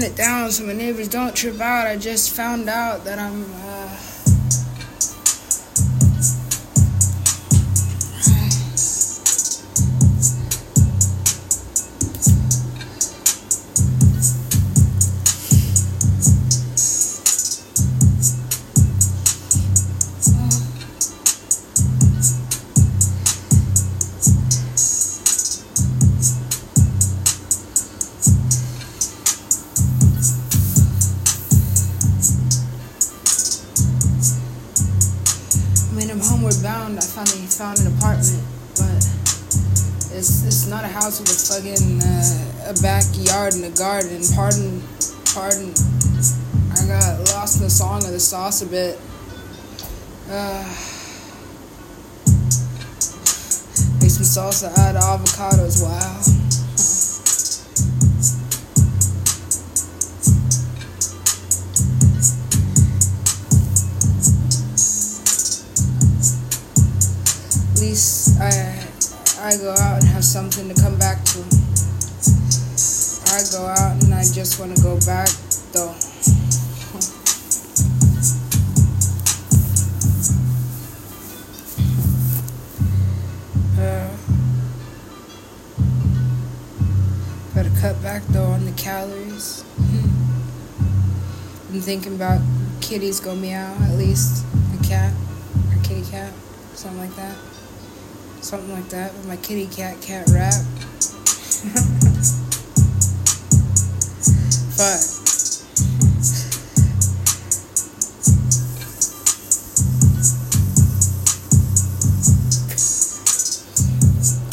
turn it down so my neighbors don't trip out. I just found out that I'm. Uh, and. Pardon, pardon. I got lost in the song of the sauce a bit. Uh, make some salsa out of avocados. Wow. At least I I go out and have something to come back to. I go out and I just want to go back though. Uh, gotta cut back though on the calories. I'm thinking about kitties go meow at least a cat or kitty cat, something like that something like that with my kitty cat cat rap. but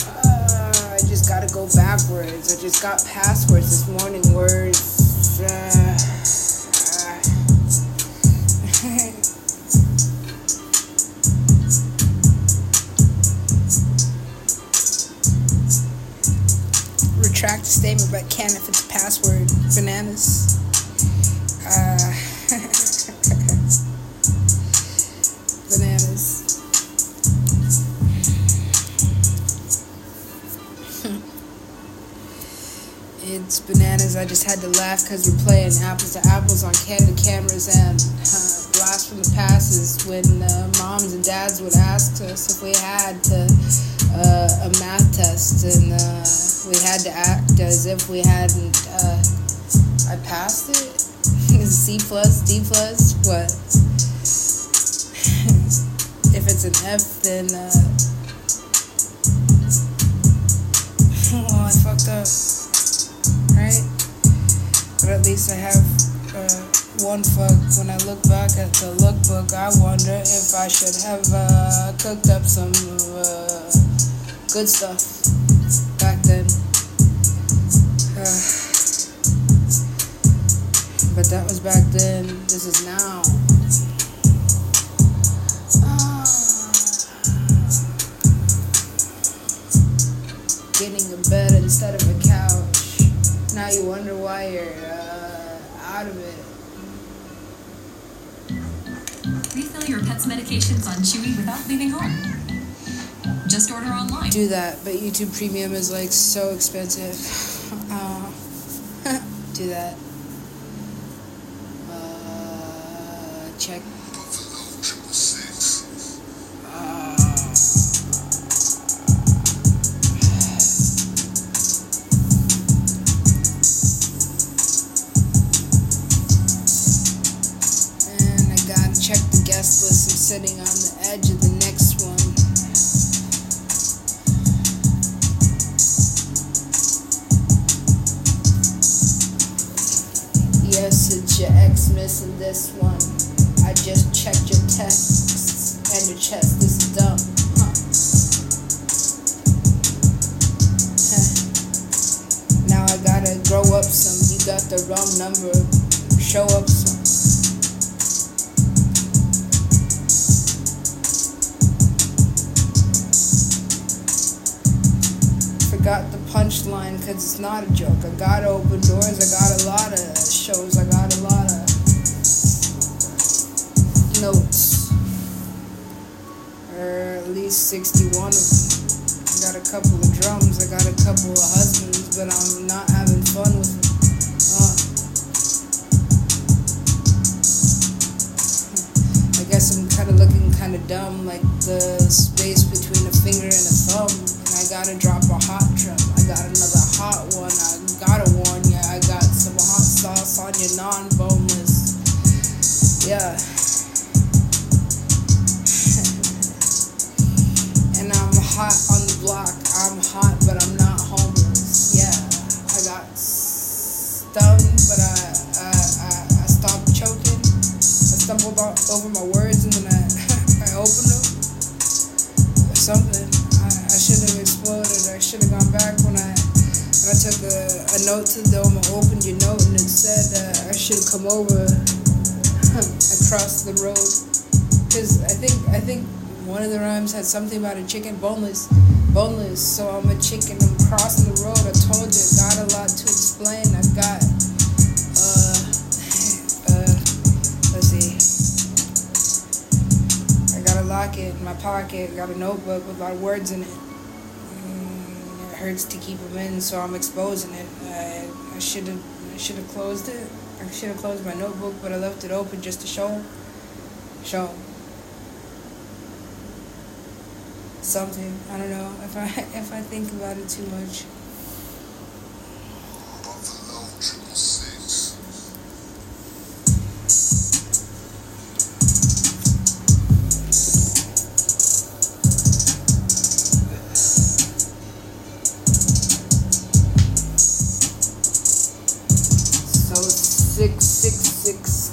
uh, I just gotta go backwards. I just got passwords this morning. Words. To laugh because we're playing apples to apples on candid cameras and uh, blast from the past is when uh, moms and dads would ask us if we had to uh, a math test and uh, we had to act as if we hadn't. Uh, I passed it. C plus, D plus, what? if it's an F, then uh, well, I fucked up? But at least I have uh, one fuck. When I look back at the lookbook, I wonder if I should have uh, cooked up some uh, good stuff back then. Uh, but that was back then. This is now. Ah. Getting a bed instead of a couch. Now you wonder why you're Refill your pet's medications on Chewy without leaving home. Just order online. Do that, but YouTube Premium is like so expensive. Uh, do that. Uh, check. Your ex missing this one. I just checked your texts and your chest This is dumb. Huh. Now I gotta grow up some. You got the wrong number. Show up some. Forgot the punchline because it's not a joke. I gotta open doors. I got a lot of shows. I got 61 of them. I got a couple of drums, I got a couple of husbands, but I'm not having fun with them. Uh. I guess I'm kind of looking kind of dumb, like the space one of the rhymes had something about a chicken boneless, boneless. So I'm a chicken. I'm crossing the road. I told you, got a lot to explain. I got uh, uh, let's see. I got a locket in my pocket. Got a notebook with a lot of words in it. Mm, it hurts to keep them in, so I'm exposing it. I, I should have I should have closed it. I should have closed my notebook, but I left it open just to show. show something. I don't know if I if I think about it too much.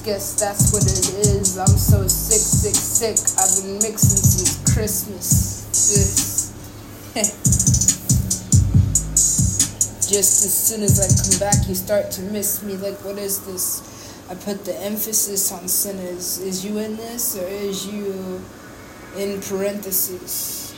Guess that's what it is. I'm so sick, sick, sick. I've been mixing since Christmas. Just as soon as I come back, you start to miss me. Like, what is this? I put the emphasis on sinners. Is you in this, or is you in parentheses?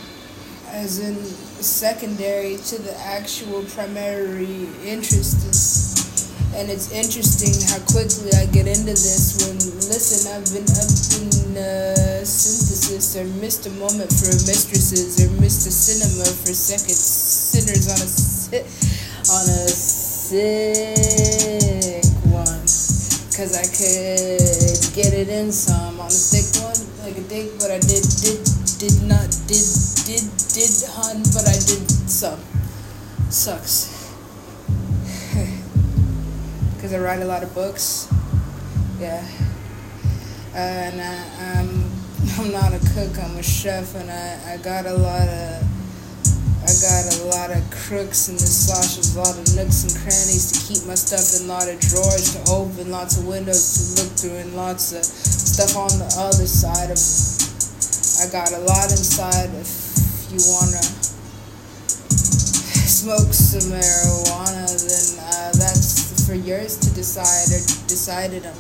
As in secondary to the actual primary interest and it's interesting how quickly I get into this when listen I've been up in uh, synthesis or missed a moment for mistresses or missed a cinema for second sinners on a si- on a sick one cause I could get it in some on a thick one like a dick but I did did did not did did did hun but I did some sucks because I write a lot of books. Yeah. Uh, and I, I'm I'm not a cook. I'm a chef, and I, I got a lot of I got a lot of crooks in the sloshes, a lot of nooks and crannies to keep my stuff in, a lot of drawers to open, lots of windows to look through, and lots of stuff on the other side of. I got a lot inside. If you wanna smoke some marijuana, then uh, that's for yours to decide or decided them.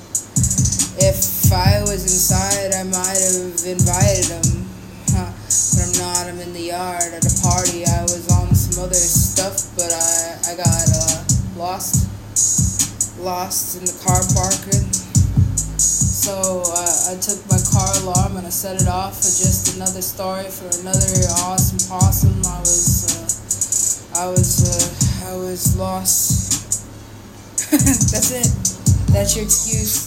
If I was inside, I might have invited him. But I'm not. I'm in the yard at a party. I was on some other stuff, but I, I got uh, lost. Lost in the car parking. So uh, I took my car alarm and I set it off for just another story for another awesome possum. I was, uh, I was, uh, I was lost. That's it. That's your excuse.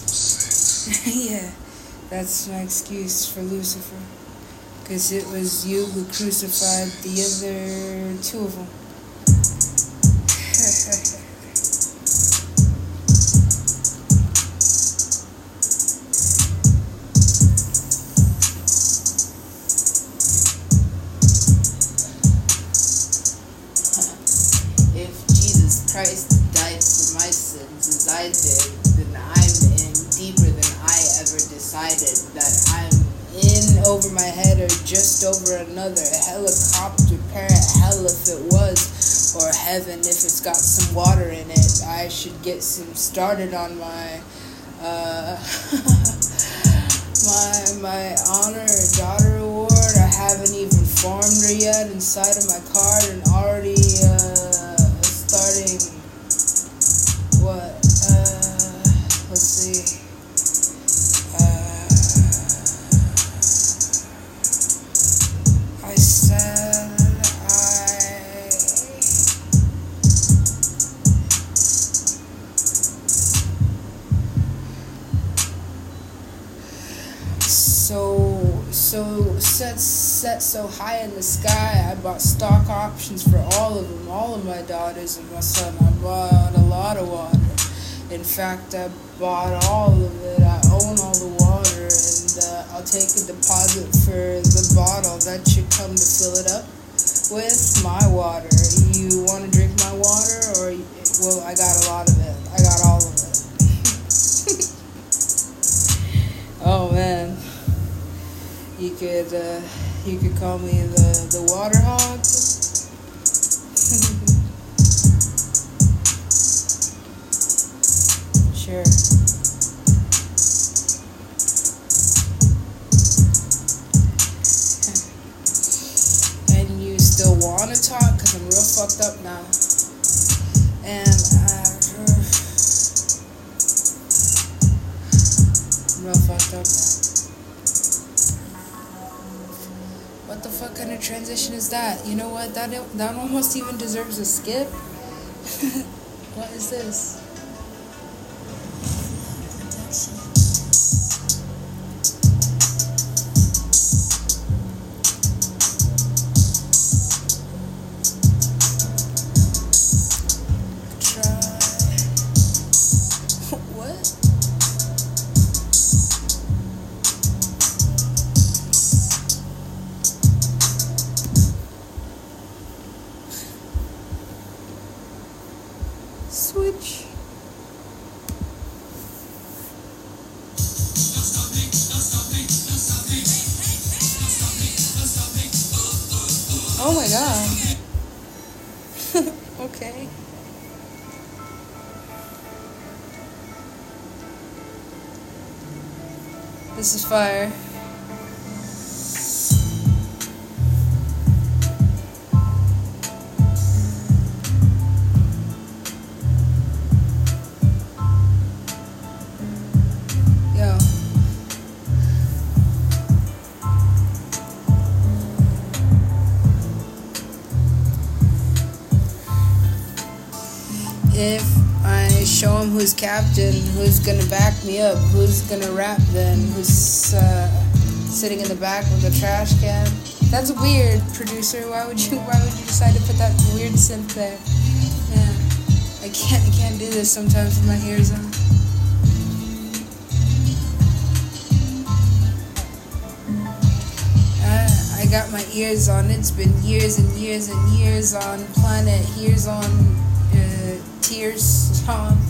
yeah, that's my excuse for Lucifer. Because it was you who crucified the other two of them. Over my head or just over another helicopter parent hell if it was or heaven if it's got some water in it. I should get some started on my uh my my honor daughter award. I haven't even formed her yet inside of my card and already uh starting what uh let's see set so high in the sky. I bought stock options for all of them, all of my daughters and my son. I bought a lot of water. In fact, I bought all of it. I own all the water, and uh, I'll take a deposit for the bottle that should come to fill it up with my water. You want to drink my water, or well, I got a lot of it. I got all of it. oh man, you could uh, you could call me the the water hog. sure. and you still want to talk because I'm real fucked up now. And I'm real fucked up now. Transition is that? You know what? That that almost even deserves a skip. what is this? This is fire. Captain, who's gonna back me up, who's gonna rap then, who's uh, sitting in the back with a trash can. That's weird, producer. Why would you? Why would you decide to put that weird synth there? Yeah, I can't. I can't do this sometimes with my ears on. I, I got my ears on. It's been years and years and years on planet. Years on uh, tears on.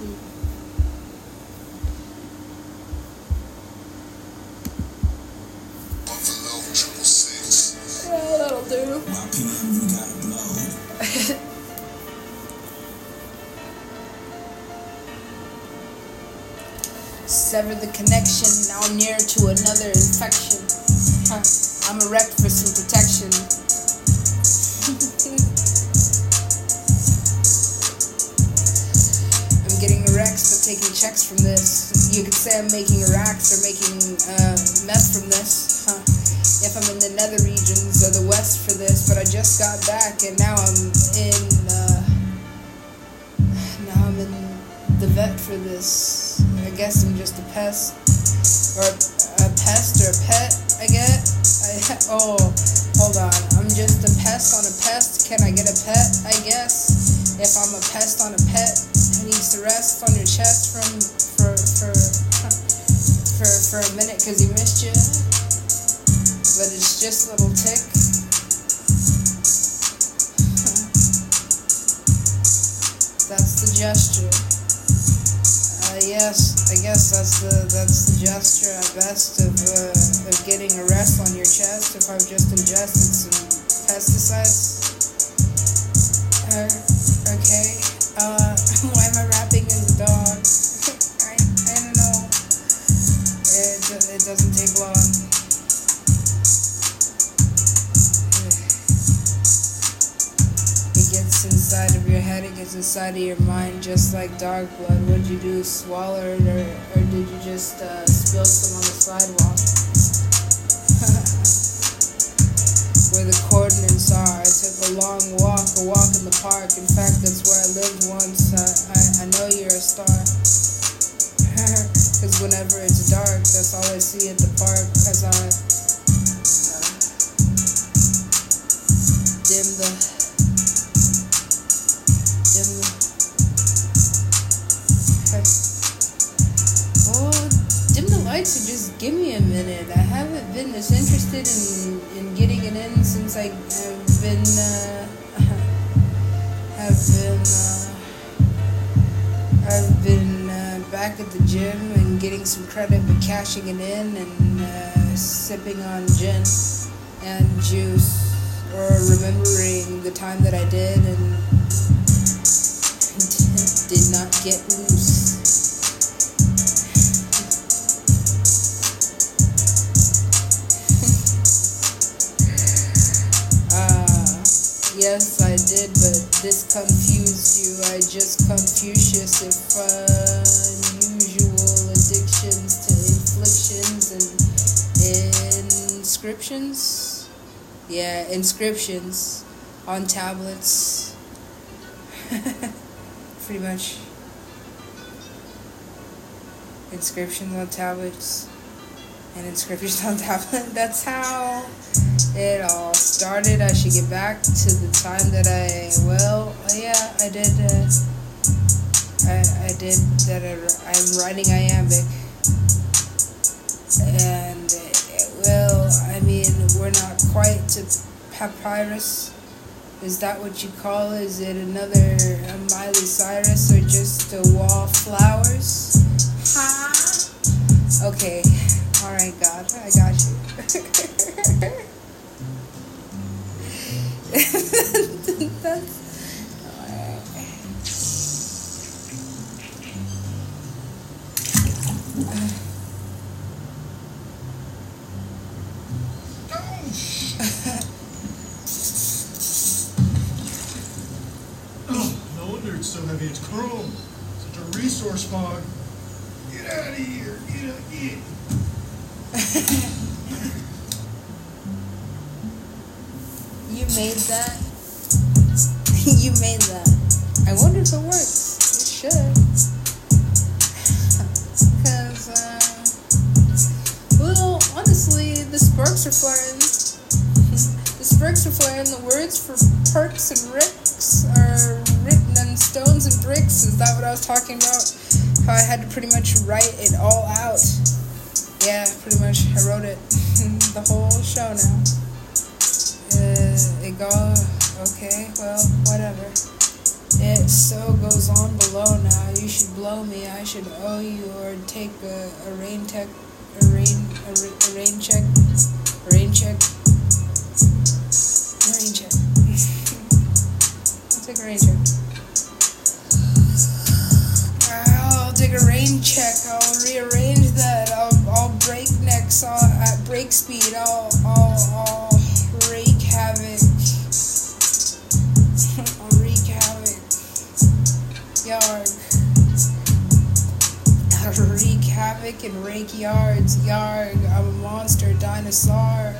See. Yeah, that'll do. Sever the connection, now near to another infection. Huh. I'm erect for some protection. Taking checks from this. You could say I'm making racks or making uh, meth from this. Huh. If I'm in the nether regions or the west for this, but I just got back and now I'm in. Uh, now I'm in the vet for this. I guess I'm just a pest. Or a pest or a pet, I get. I, oh, hold on. I'm just a pest on a pest. Can I get a pet? I guess. If I'm a pest on a pet, needs to rest on your chest from for for for for a minute because he missed you. But it's just a little tick. That's the gesture. Uh, yes, I guess that's the that's the gesture at best of uh, of getting a rest on your chest. If I've just ingested some pesticides. Inside of your mind, just like dog blood. What'd you do? Swallow it, or, or did you just uh, spill some on the sidewalk? Where the coordinates are. I took a long walk, a walk in the park. In fact, that's where I lived once. I, I, I know you're a star. Because whenever it's dark, that's all I see at the park. Because I uh, dim the. Give me a minute. I haven't been this interested in, in getting it in since I, have been uh, have been uh, I've been uh, back at the gym and getting some credit but cashing it in and uh, sipping on gin and juice or remembering the time that I did and did not get loose. Yes, I did, but this confused you. I just Confucius if unusual addictions to inflictions and inscriptions. Yeah, inscriptions on tablets. Pretty much. Inscriptions on tablets and inscriptions on tablets. That's how it all started. I should get back to the time that I, well, yeah, I did, uh, I, I did that. I, I'm writing iambic. And, uh, well, I mean, we're not quite to papyrus. Is that what you call it? Is it another uh, Miley Cyrus or just a wallflowers? Ha! Okay. All right, God, I got you. That's made that. you made that. I wonder if it works. It should. Because, uh, well, honestly, the sparks are flying. the sparks are flying. The words for perks and ricks are written on stones and bricks. Is that what I was talking about? How I had to pretty much write it all out. Yeah, pretty much. I wrote it. the whole show now. Uh, it go okay well whatever. It so goes on below now. You should blow me. I should owe you or take a, a rain tech a rain a, a rain check. A rain check. A rain check. I'll take a rain check. I'll take a rain check. I'll rearrange that. I'll, I'll break necks I'll, at break speed. I'll havoc and rake yards. Yarg. I'm a monster dinosaur.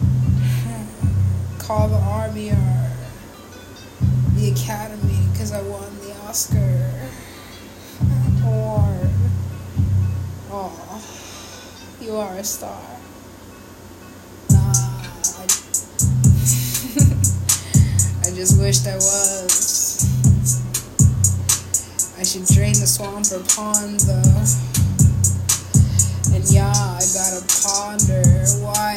Call the army or the academy because I won the Oscar award. Oh, you are a star. Nah, I, I just wished I was. I should drain the swamp or pond though. And yeah, I gotta ponder why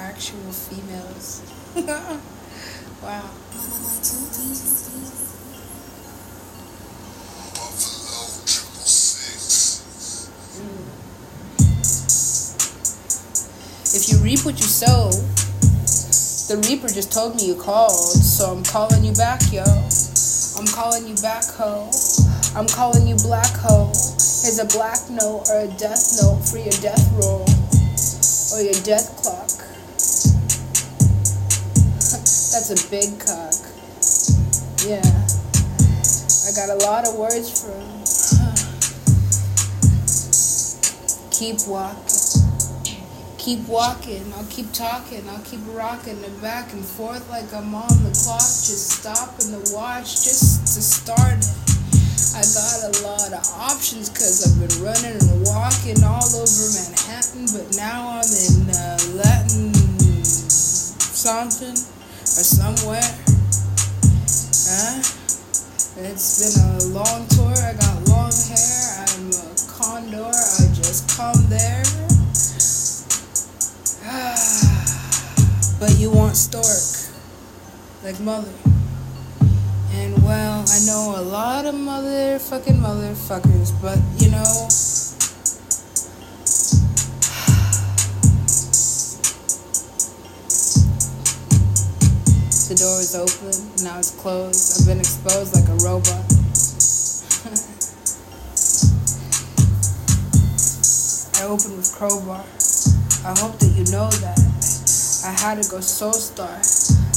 actual females. wow. Six. If you reap what you sow, the reaper just told me you called, so I'm calling you back, yo. I'm calling you back, ho. I'm calling you black ho. Here's a black note or a death note for your death roll or your death A big cock. Yeah. I got a lot of words for him. Keep walking. Keep walking. I'll keep talking. I'll keep rocking it back and forth like I'm on the clock. Just stopping to watch just to start it. I got a lot of options because I've been running and walking all over Manhattan, but now I'm in uh, Latin something or somewhere. Huh? It's been a long tour. I got long hair. I'm a condor. I just come there. but you want stork, like mother. And well, I know a lot of motherfucking motherfuckers, but you know. The door is open, now it's closed. I've been exposed like a robot. I opened with crowbar. I hope that you know that. I had to go soul star.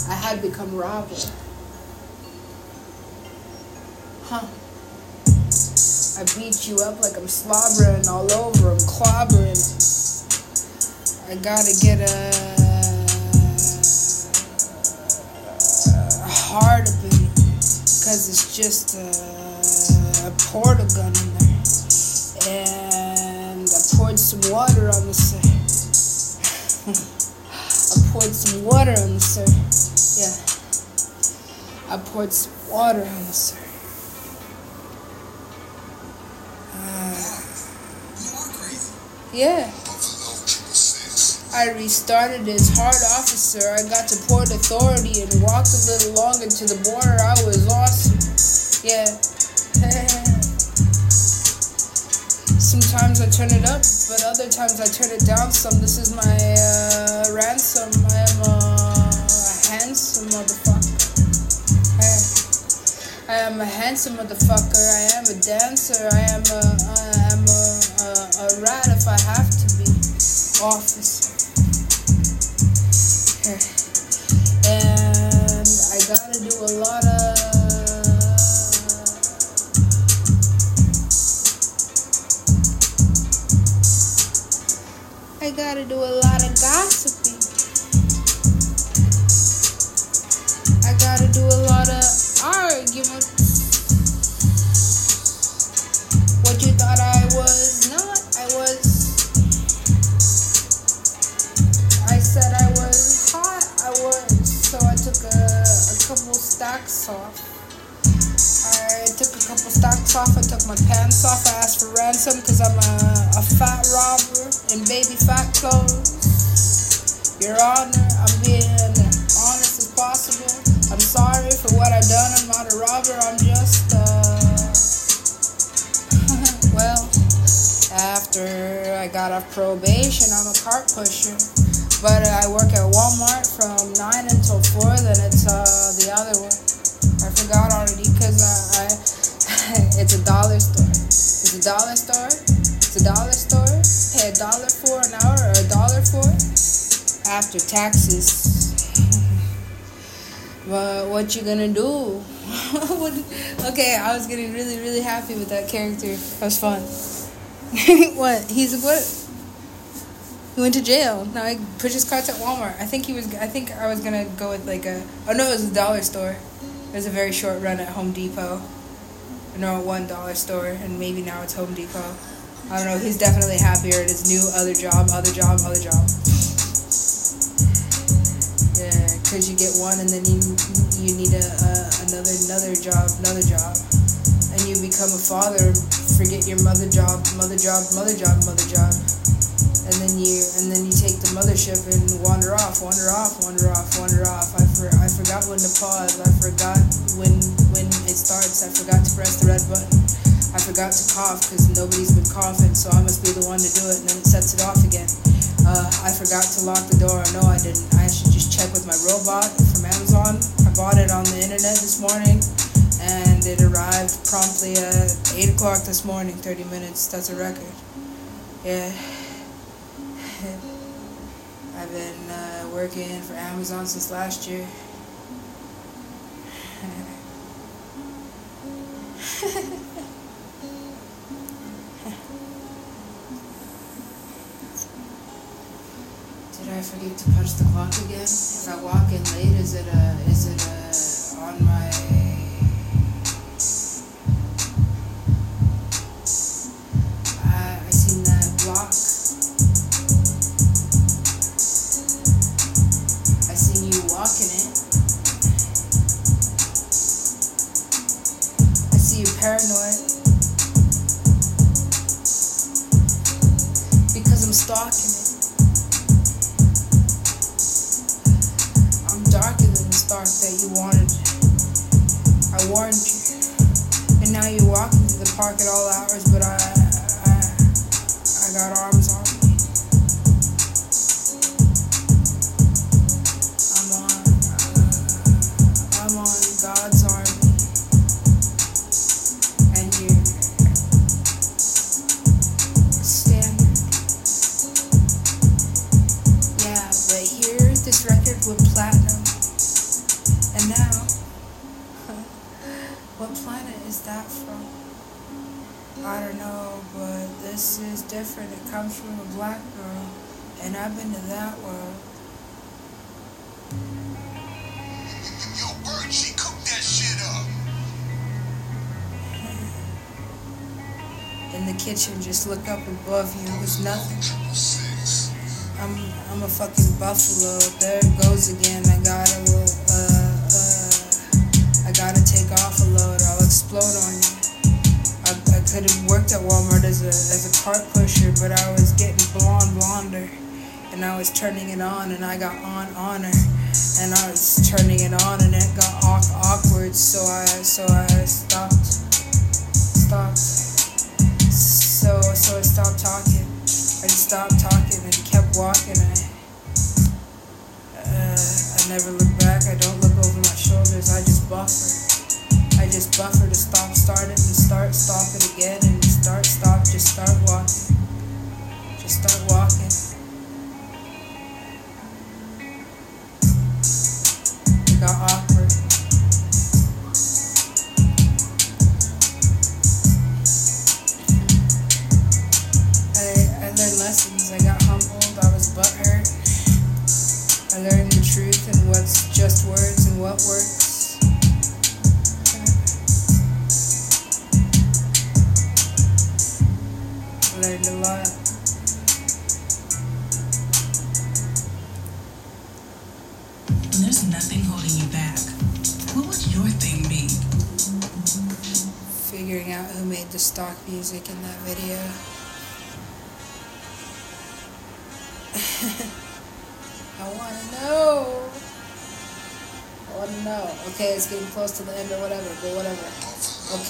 I had become robber. Huh. I beat you up like I'm slobbering all over. I'm clobbering. I gotta get a, a heart of it because it's just a, a portal gun in there. And I poured some water on the sir. I poured some water on the sir. Yeah. I poured some water on the sir. Uh, you. Yeah. I restarted as hard officer. I got to Port Authority and walked a little longer to the border. I was awesome. Yeah. Sometimes I turn it up, but other times I turn it down some. This is my uh, ransom. I am a, handsome motherfucker. I, I am a handsome motherfucker. I am a dancer. I am a, I am a, a, a rat if I have to be. Officer. Gotta do a lot of gossiping. I gotta do a lot of arguments. What you thought I was not, I was. I said I was hot, I was. So I took a, a couple stacks off. I took a couple stacks off. I took my pants off. I asked for ransom because I'm a, a fat robber in baby fat clothes. Your Honor, I'm being honest as possible. I'm sorry for what I've done. I'm not a robber. I'm just, uh, well, after I got off probation, I'm a cart pusher. But I work at Walmart from 9 until 4, then it's uh, the other one. I forgot already because I, I, it's a dollar store. It's a dollar store. it's a dollar store. A dollar for an hour or a dollar for after taxes. but what you gonna do? okay, I was getting really, really happy with that character. That was fun. what? He's what? He went to jail. Now he purchased carts at Walmart. I think he was. I think I was gonna go with like a. Oh no, it was a dollar store. It was a very short run at Home Depot. No, one dollar store, and maybe now it's Home Depot. I don't know. He's definitely happier at his new other job, other job, other job. Yeah, because you get one, and then you you need a, a another another job, another job, and you become a father. Forget your mother job, mother job, mother job, mother job and then you and then you take the mothership and wander off, wander off, wander off, wander off. I for, I forgot when to pause. I forgot when when it starts. I forgot to press the red button. I forgot to cough because nobody's been coughing, so I must be the one to do it, and then it sets it off again. Uh, I forgot to lock the door. No, I didn't. I should just check with my robot from Amazon. I bought it on the internet this morning, and it arrived promptly at 8 o'clock this morning, 30 minutes. That's a record. Yeah. I've been uh, working for Amazon since last year. I forget to punch the clock again? If I walk in late, is it a is it a this record went platinum. And now what planet is that from? I don't know, but this is different. It comes from a black girl, and I've been to that world. Yo, Bird, she cooked that shit up. In the kitchen, just look up above you. It was nothing. I'm I'm a fucking buffalo. There it goes again. I gotta uh uh I gotta take off a load. I'll explode on you. I, I could have worked at Walmart as a as a cart pusher, but I was getting blonde blonder, and I was turning it on, and I got on on her, and I was turning it on, and it got awk- awkward. So I so I stopped stopped. So so I stopped talking. I just stopped talking and kept walking. I, uh, I never look back. I don't look over my shoulders. I just buffer. I just buffer to stop, start it, and start, stop it again, and start, stop, just start walking. Just start walking.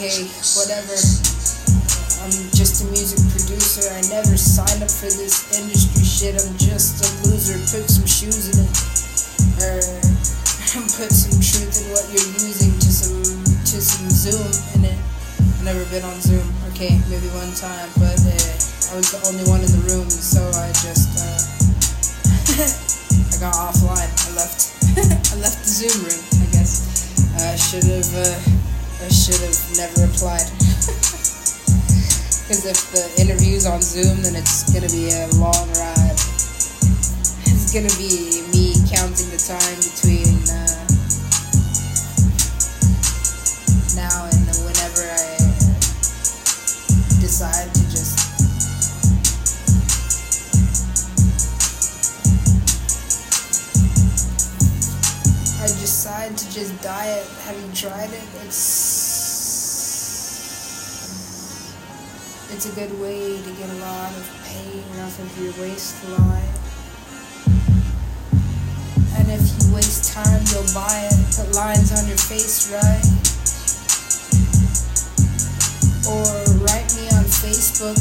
okay, whatever. I'm just a music producer. I never signed up for this industry shit. I'm just a loser. Put some shoes in it, or put some truth in what you're using to some to some Zoom in it. I've never been on Zoom. Okay, maybe one time, but uh, I was the only one in the room, so I just uh, I got offline. I left. I left the Zoom room. I guess I should have. Uh, should have never applied. Because if the interview's on Zoom, then it's going to be a long ride. It's going to be me counting the time between uh, now and whenever I decide to just I decide to just diet. Have you tried it? It's It's a good way to get a lot of pain off of your waistline. And if you waste time, you'll buy it. Put lines on your face, right? Or write me on Facebook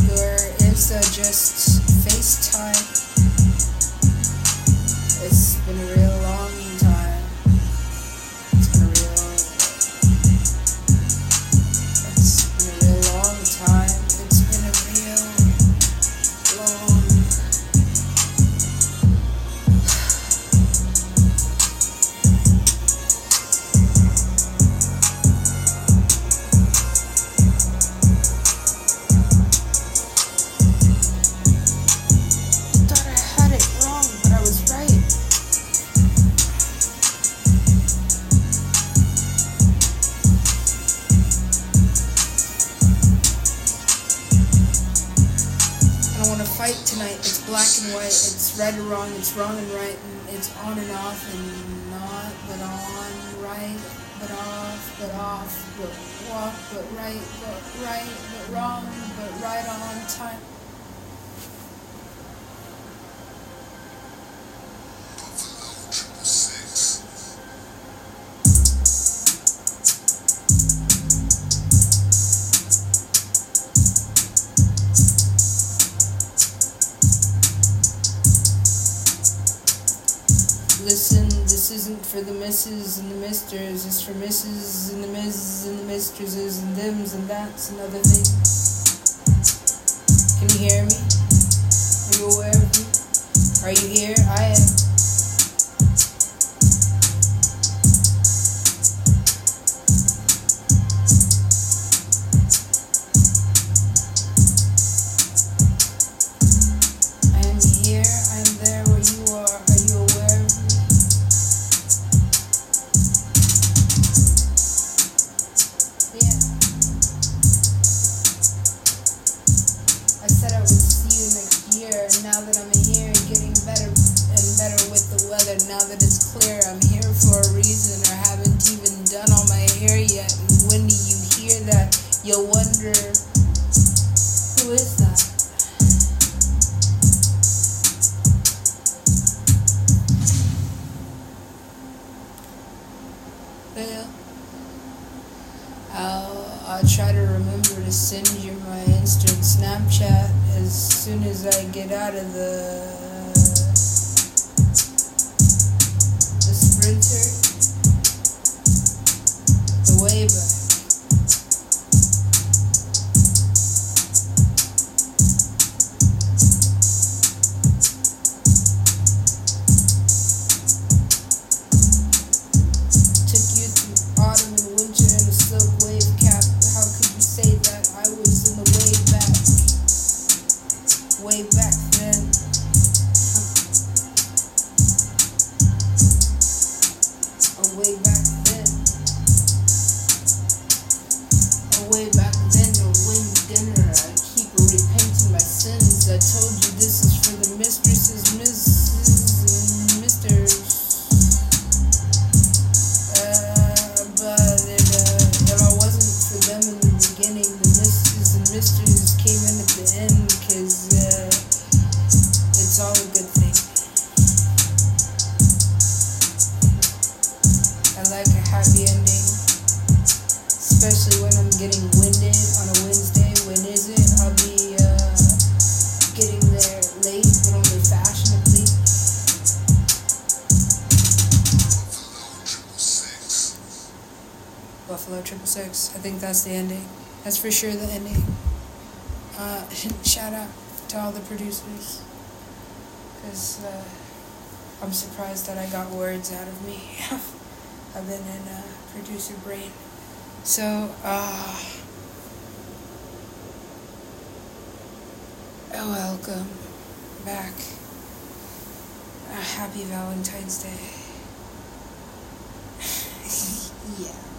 for the misses and the misters, it's for misses and the misses and the mistresses and thems and that's and other things. Can you hear me? Are you aware of me? Are you here? You'll wonder, who is that? Well, I'll, I'll try to remember to send you my instant Snapchat as soon as I get out of the that's the ending. That's for sure the ending. Uh, shout out to all the producers. Because uh, I'm surprised that I got words out of me. I've been in a producer brain. So, uh, oh, welcome back. Uh, happy Valentine's Day. yeah.